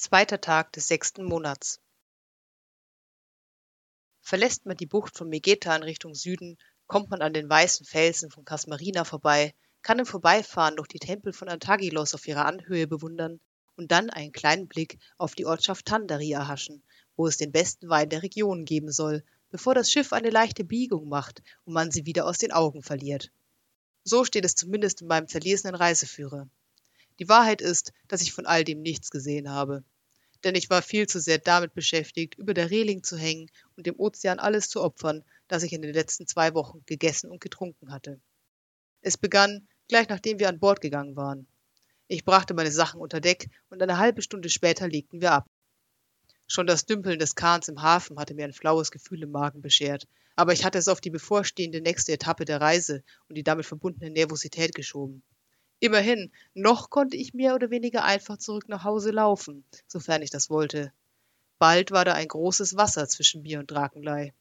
Zweiter Tag des sechsten Monats. Verlässt man die Bucht von Megeta in Richtung Süden, kommt man an den weißen Felsen von Kasmarina vorbei, kann im Vorbeifahren noch die Tempel von Antagilos auf ihrer Anhöhe bewundern und dann einen kleinen Blick auf die Ortschaft Tandari erhaschen, wo es den besten Wein der Region geben soll, bevor das Schiff eine leichte Biegung macht und man sie wieder aus den Augen verliert. So steht es zumindest in meinem zerlesenen Reiseführer. Die Wahrheit ist, dass ich von all dem nichts gesehen habe. Denn ich war viel zu sehr damit beschäftigt, über der Reling zu hängen und dem Ozean alles zu opfern, das ich in den letzten zwei Wochen gegessen und getrunken hatte. Es begann, gleich nachdem wir an Bord gegangen waren. Ich brachte meine Sachen unter Deck und eine halbe Stunde später legten wir ab. Schon das Dümpeln des Kahns im Hafen hatte mir ein flaues Gefühl im Magen beschert, aber ich hatte es auf die bevorstehende nächste Etappe der Reise und die damit verbundene Nervosität geschoben. Immerhin, noch konnte ich mehr oder weniger einfach zurück nach Hause laufen, sofern ich das wollte. Bald war da ein großes Wasser zwischen mir und Drakenlei.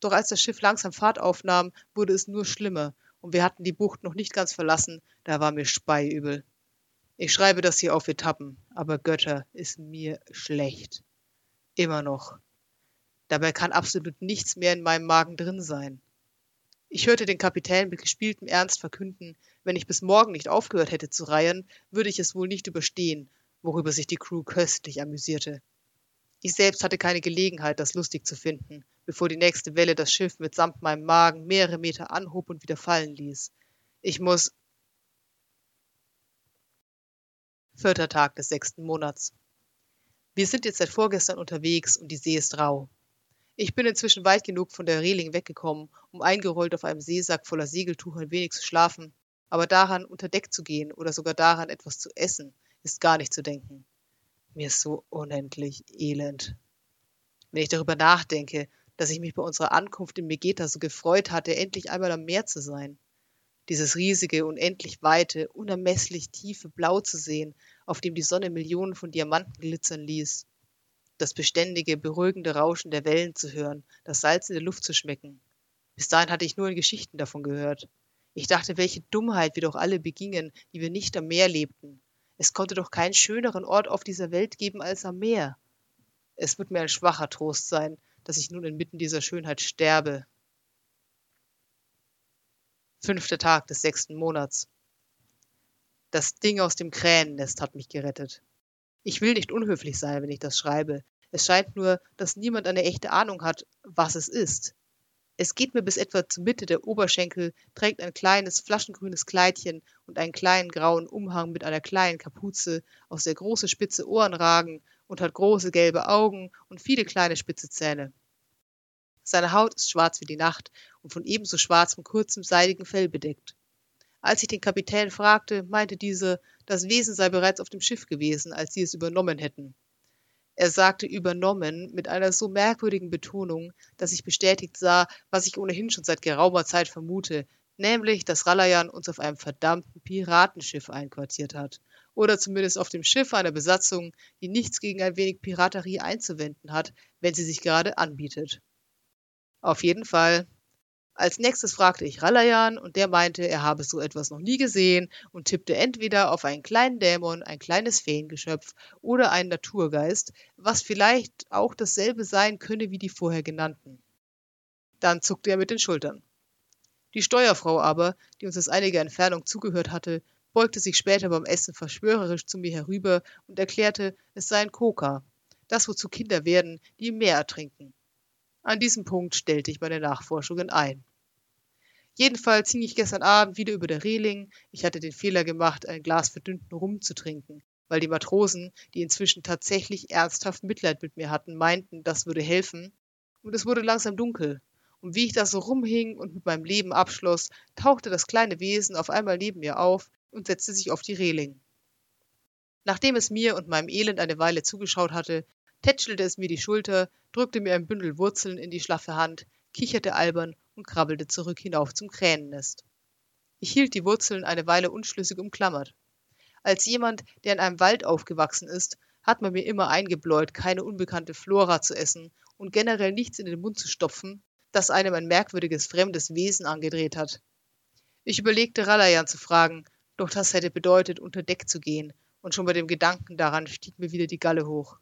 Doch als das Schiff langsam Fahrt aufnahm, wurde es nur schlimmer, und wir hatten die Bucht noch nicht ganz verlassen, da war mir speiübel. Ich schreibe das hier auf Etappen, aber Götter, ist mir schlecht. Immer noch. Dabei kann absolut nichts mehr in meinem Magen drin sein. Ich hörte den Kapitän mit gespieltem Ernst verkünden, wenn ich bis morgen nicht aufgehört hätte zu reihen, würde ich es wohl nicht überstehen, worüber sich die Crew köstlich amüsierte. Ich selbst hatte keine Gelegenheit, das lustig zu finden, bevor die nächste Welle das Schiff mitsamt meinem Magen mehrere Meter anhob und wieder fallen ließ. Ich muss. Vierter Tag des sechsten Monats. Wir sind jetzt seit vorgestern unterwegs und die See ist rau. Ich bin inzwischen weit genug von der Reling weggekommen, um eingerollt auf einem Seesack voller Segeltuch ein wenig zu schlafen, aber daran, unter Deck zu gehen oder sogar daran, etwas zu essen, ist gar nicht zu denken. Mir ist so unendlich elend. Wenn ich darüber nachdenke, dass ich mich bei unserer Ankunft in Megeta so gefreut hatte, endlich einmal am Meer zu sein. Dieses riesige, unendlich weite, unermesslich tiefe Blau zu sehen, auf dem die Sonne Millionen von Diamanten glitzern ließ das beständige, beruhigende Rauschen der Wellen zu hören, das Salz in der Luft zu schmecken. Bis dahin hatte ich nur in Geschichten davon gehört. Ich dachte, welche Dummheit wir doch alle begingen, die wir nicht am Meer lebten. Es konnte doch keinen schöneren Ort auf dieser Welt geben als am Meer. Es wird mir ein schwacher Trost sein, dass ich nun inmitten dieser Schönheit sterbe. Fünfter Tag des sechsten Monats. Das Ding aus dem Kränennest hat mich gerettet. Ich will nicht unhöflich sein, wenn ich das schreibe. Es scheint nur, dass niemand eine echte Ahnung hat, was es ist. Es geht mir bis etwa zur Mitte der Oberschenkel, trägt ein kleines flaschengrünes Kleidchen und einen kleinen grauen Umhang mit einer kleinen Kapuze, aus der große spitze Ohren ragen und hat große gelbe Augen und viele kleine spitze Zähne. Seine Haut ist schwarz wie die Nacht und von ebenso schwarzem kurzem seidigen Fell bedeckt. Als ich den Kapitän fragte, meinte dieser, das Wesen sei bereits auf dem Schiff gewesen, als sie es übernommen hätten. Er sagte übernommen mit einer so merkwürdigen Betonung, dass ich bestätigt sah, was ich ohnehin schon seit geraumer Zeit vermute, nämlich, dass Ralayan uns auf einem verdammten Piratenschiff einquartiert hat. Oder zumindest auf dem Schiff einer Besatzung, die nichts gegen ein wenig Piraterie einzuwenden hat, wenn sie sich gerade anbietet. Auf jeden Fall als nächstes fragte ich Ralayan und der meinte, er habe so etwas noch nie gesehen und tippte entweder auf einen kleinen Dämon, ein kleines Feengeschöpf oder einen Naturgeist, was vielleicht auch dasselbe sein könne wie die vorher genannten. Dann zuckte er mit den Schultern. Die Steuerfrau aber, die uns aus einiger Entfernung zugehört hatte, beugte sich später beim Essen verschwörerisch zu mir herüber und erklärte, es sei ein Koka, das wozu Kinder werden, die im Meer ertrinken. An diesem Punkt stellte ich meine Nachforschungen ein. Jedenfalls hing ich gestern Abend wieder über der Reling. Ich hatte den Fehler gemacht, ein Glas verdünnten Rum zu trinken, weil die Matrosen, die inzwischen tatsächlich ernsthaft Mitleid mit mir hatten, meinten, das würde helfen. Und es wurde langsam dunkel. Und wie ich da so rumhing und mit meinem Leben abschloss, tauchte das kleine Wesen auf einmal neben mir auf und setzte sich auf die Reling. Nachdem es mir und meinem Elend eine Weile zugeschaut hatte, tätschelte es mir die Schulter, drückte mir ein Bündel Wurzeln in die schlaffe Hand, kicherte albern und krabbelte zurück hinauf zum Kränennest. Ich hielt die Wurzeln eine Weile unschlüssig umklammert. Als jemand, der in einem Wald aufgewachsen ist, hat man mir immer eingebläut, keine unbekannte Flora zu essen und generell nichts in den Mund zu stopfen, das einem ein merkwürdiges fremdes Wesen angedreht hat. Ich überlegte, Ralayan zu fragen, doch das hätte bedeutet, unter Deck zu gehen, und schon bei dem Gedanken daran stieg mir wieder die Galle hoch.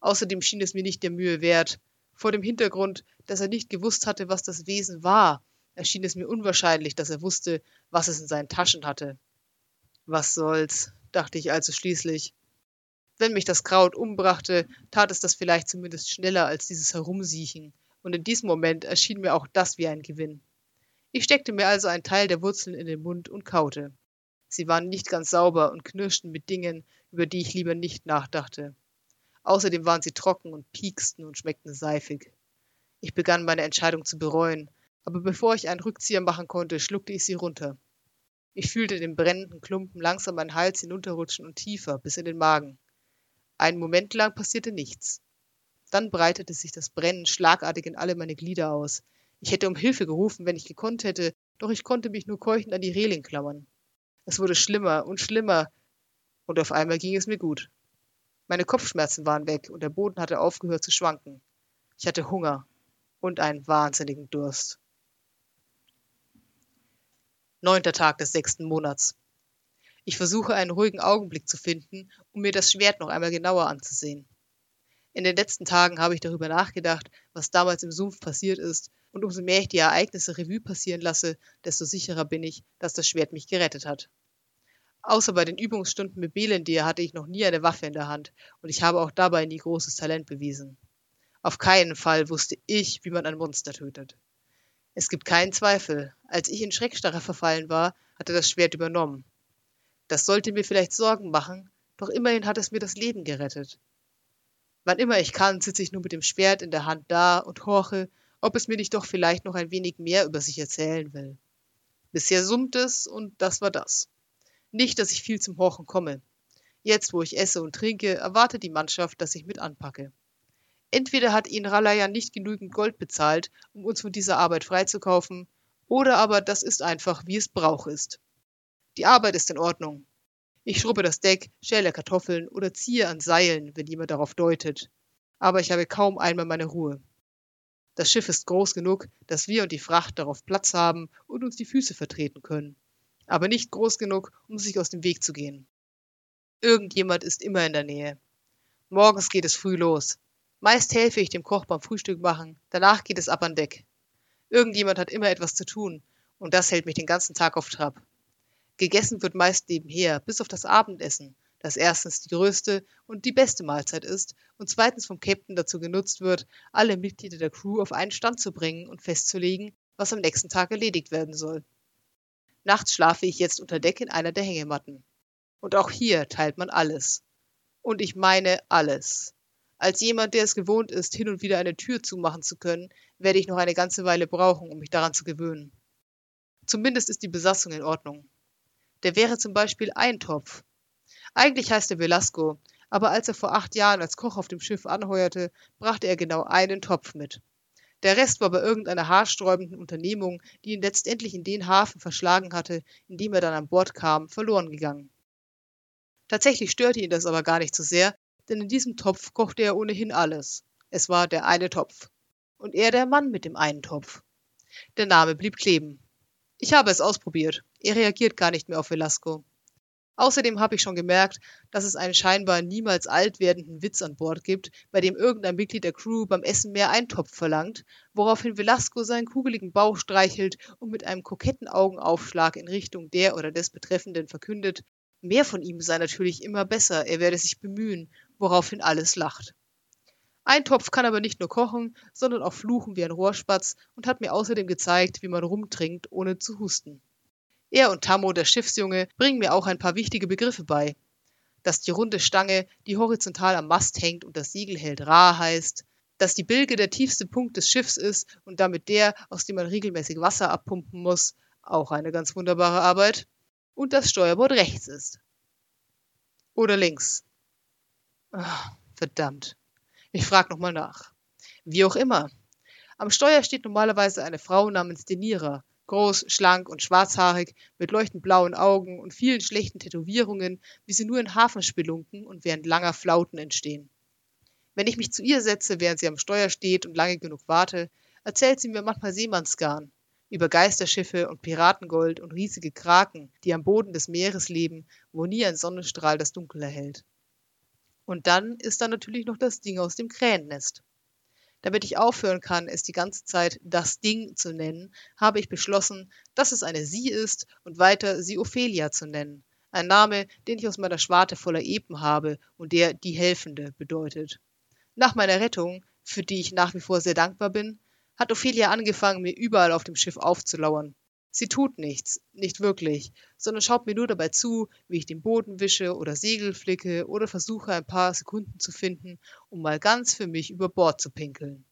Außerdem schien es mir nicht der Mühe wert. Vor dem Hintergrund, dass er nicht gewusst hatte, was das Wesen war, erschien es mir unwahrscheinlich, dass er wusste, was es in seinen Taschen hatte. Was soll's, dachte ich also schließlich. Wenn mich das Kraut umbrachte, tat es das vielleicht zumindest schneller als dieses Herumsiechen, und in diesem Moment erschien mir auch das wie ein Gewinn. Ich steckte mir also einen Teil der Wurzeln in den Mund und kaute. Sie waren nicht ganz sauber und knirschten mit Dingen, über die ich lieber nicht nachdachte. Außerdem waren sie trocken und pieksten und schmeckten seifig. Ich begann meine Entscheidung zu bereuen, aber bevor ich einen Rückzieher machen konnte, schluckte ich sie runter. Ich fühlte den brennenden Klumpen langsam meinen Hals hinunterrutschen und tiefer bis in den Magen. Einen Moment lang passierte nichts. Dann breitete sich das Brennen schlagartig in alle meine Glieder aus. Ich hätte um Hilfe gerufen, wenn ich gekonnt hätte, doch ich konnte mich nur keuchend an die Reling klammern. Es wurde schlimmer und schlimmer, und auf einmal ging es mir gut. Meine Kopfschmerzen waren weg und der Boden hatte aufgehört zu schwanken. Ich hatte Hunger und einen wahnsinnigen Durst. Neunter Tag des sechsten Monats. Ich versuche einen ruhigen Augenblick zu finden, um mir das Schwert noch einmal genauer anzusehen. In den letzten Tagen habe ich darüber nachgedacht, was damals im Sumpf passiert ist, und umso mehr ich die Ereignisse Revue passieren lasse, desto sicherer bin ich, dass das Schwert mich gerettet hat. Außer bei den Übungsstunden mit Belendir hatte ich noch nie eine Waffe in der Hand, und ich habe auch dabei nie großes Talent bewiesen. Auf keinen Fall wusste ich, wie man ein Monster tötet. Es gibt keinen Zweifel, als ich in Schreckstarre verfallen war, hatte das Schwert übernommen. Das sollte mir vielleicht Sorgen machen, doch immerhin hat es mir das Leben gerettet. Wann immer ich kann, sitze ich nur mit dem Schwert in der Hand da und horche, ob es mir nicht doch vielleicht noch ein wenig mehr über sich erzählen will. Bisher summt es und das war das. Nicht, dass ich viel zum Horchen komme. Jetzt, wo ich esse und trinke, erwartet die Mannschaft, dass ich mit anpacke. Entweder hat ihnen Ralaya nicht genügend Gold bezahlt, um uns von dieser Arbeit freizukaufen, oder aber das ist einfach, wie es Brauch ist. Die Arbeit ist in Ordnung, ich schrubbe das Deck, schäle Kartoffeln oder ziehe an Seilen, wenn jemand darauf deutet. Aber ich habe kaum einmal meine Ruhe. Das Schiff ist groß genug, dass wir und die Fracht darauf Platz haben und uns die Füße vertreten können. Aber nicht groß genug, um sich aus dem Weg zu gehen. Irgendjemand ist immer in der Nähe. Morgens geht es früh los. Meist helfe ich dem Koch beim Frühstück machen, danach geht es ab an Deck. Irgendjemand hat immer etwas zu tun, und das hält mich den ganzen Tag auf Trab. Gegessen wird meist nebenher, bis auf das Abendessen, das erstens die größte und die beste Mahlzeit ist und zweitens vom Captain dazu genutzt wird, alle Mitglieder der Crew auf einen Stand zu bringen und festzulegen, was am nächsten Tag erledigt werden soll. Nachts schlafe ich jetzt unter Deck in einer der Hängematten. Und auch hier teilt man alles. Und ich meine alles. Als jemand, der es gewohnt ist, hin und wieder eine Tür zumachen zu können, werde ich noch eine ganze Weile brauchen, um mich daran zu gewöhnen. Zumindest ist die Besatzung in Ordnung. Der wäre zum Beispiel Eintopf. Eigentlich heißt er Velasco, aber als er vor acht Jahren als Koch auf dem Schiff anheuerte, brachte er genau einen Topf mit. Der Rest war bei irgendeiner haarsträubenden Unternehmung, die ihn letztendlich in den Hafen verschlagen hatte, in dem er dann an Bord kam, verloren gegangen. Tatsächlich störte ihn das aber gar nicht so sehr, denn in diesem Topf kochte er ohnehin alles. Es war der eine Topf. Und er der Mann mit dem einen Topf. Der Name blieb kleben. Ich habe es ausprobiert. Er reagiert gar nicht mehr auf Velasco. Außerdem habe ich schon gemerkt, dass es einen scheinbar niemals alt werdenden Witz an Bord gibt, bei dem irgendein Mitglied der Crew beim Essen mehr Eintopf verlangt, woraufhin Velasco seinen kugeligen Bauch streichelt und mit einem koketten Augenaufschlag in Richtung der oder des Betreffenden verkündet, mehr von ihm sei natürlich immer besser, er werde sich bemühen, woraufhin alles lacht. Eintopf kann aber nicht nur kochen, sondern auch fluchen wie ein Rohrspatz und hat mir außerdem gezeigt, wie man rumtrinkt, ohne zu husten. Er und Tammo, der Schiffsjunge, bringen mir auch ein paar wichtige Begriffe bei. Dass die runde Stange, die horizontal am Mast hängt und das Siegel hält, Ra heißt, dass die Bilge der tiefste Punkt des Schiffs ist und damit der, aus dem man regelmäßig Wasser abpumpen muss, auch eine ganz wunderbare Arbeit, und das Steuerbord rechts ist. Oder links. Ach, verdammt. Ich frage nochmal nach. Wie auch immer. Am Steuer steht normalerweise eine Frau namens Denira, groß, schlank und schwarzhaarig, mit leuchtend blauen Augen und vielen schlechten Tätowierungen, wie sie nur in Hafenspelunken und während langer Flauten entstehen. Wenn ich mich zu ihr setze, während sie am Steuer steht und lange genug warte, erzählt sie mir manchmal Seemannsgarn. über Geisterschiffe und Piratengold und riesige Kraken, die am Boden des Meeres leben, wo nie ein Sonnenstrahl das Dunkel erhält. Und dann ist da natürlich noch das Ding aus dem Krähennest. Damit ich aufhören kann, es die ganze Zeit das Ding zu nennen, habe ich beschlossen, dass es eine Sie ist und weiter sie Ophelia zu nennen. Ein Name, den ich aus meiner Schwarte voller Epen habe und der die Helfende bedeutet. Nach meiner Rettung, für die ich nach wie vor sehr dankbar bin, hat Ophelia angefangen, mir überall auf dem Schiff aufzulauern. Sie tut nichts, nicht wirklich, sondern schaut mir nur dabei zu, wie ich den Boden wische oder Segel flicke oder versuche ein paar Sekunden zu finden, um mal ganz für mich über Bord zu pinkeln.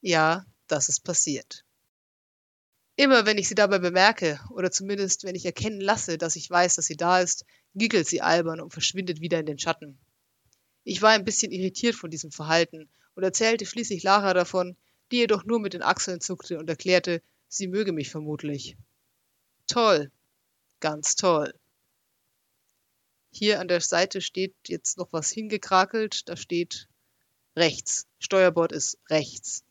Ja, das ist passiert. Immer wenn ich sie dabei bemerke, oder zumindest wenn ich erkennen lasse, dass ich weiß, dass sie da ist, giggelt sie albern und verschwindet wieder in den Schatten. Ich war ein bisschen irritiert von diesem Verhalten und erzählte schließlich Lara davon, die jedoch nur mit den Achseln zuckte und erklärte, sie möge mich vermutlich. Toll, ganz toll. Hier an der Seite steht jetzt noch was hingekrakelt, da steht rechts. Steuerbord ist rechts.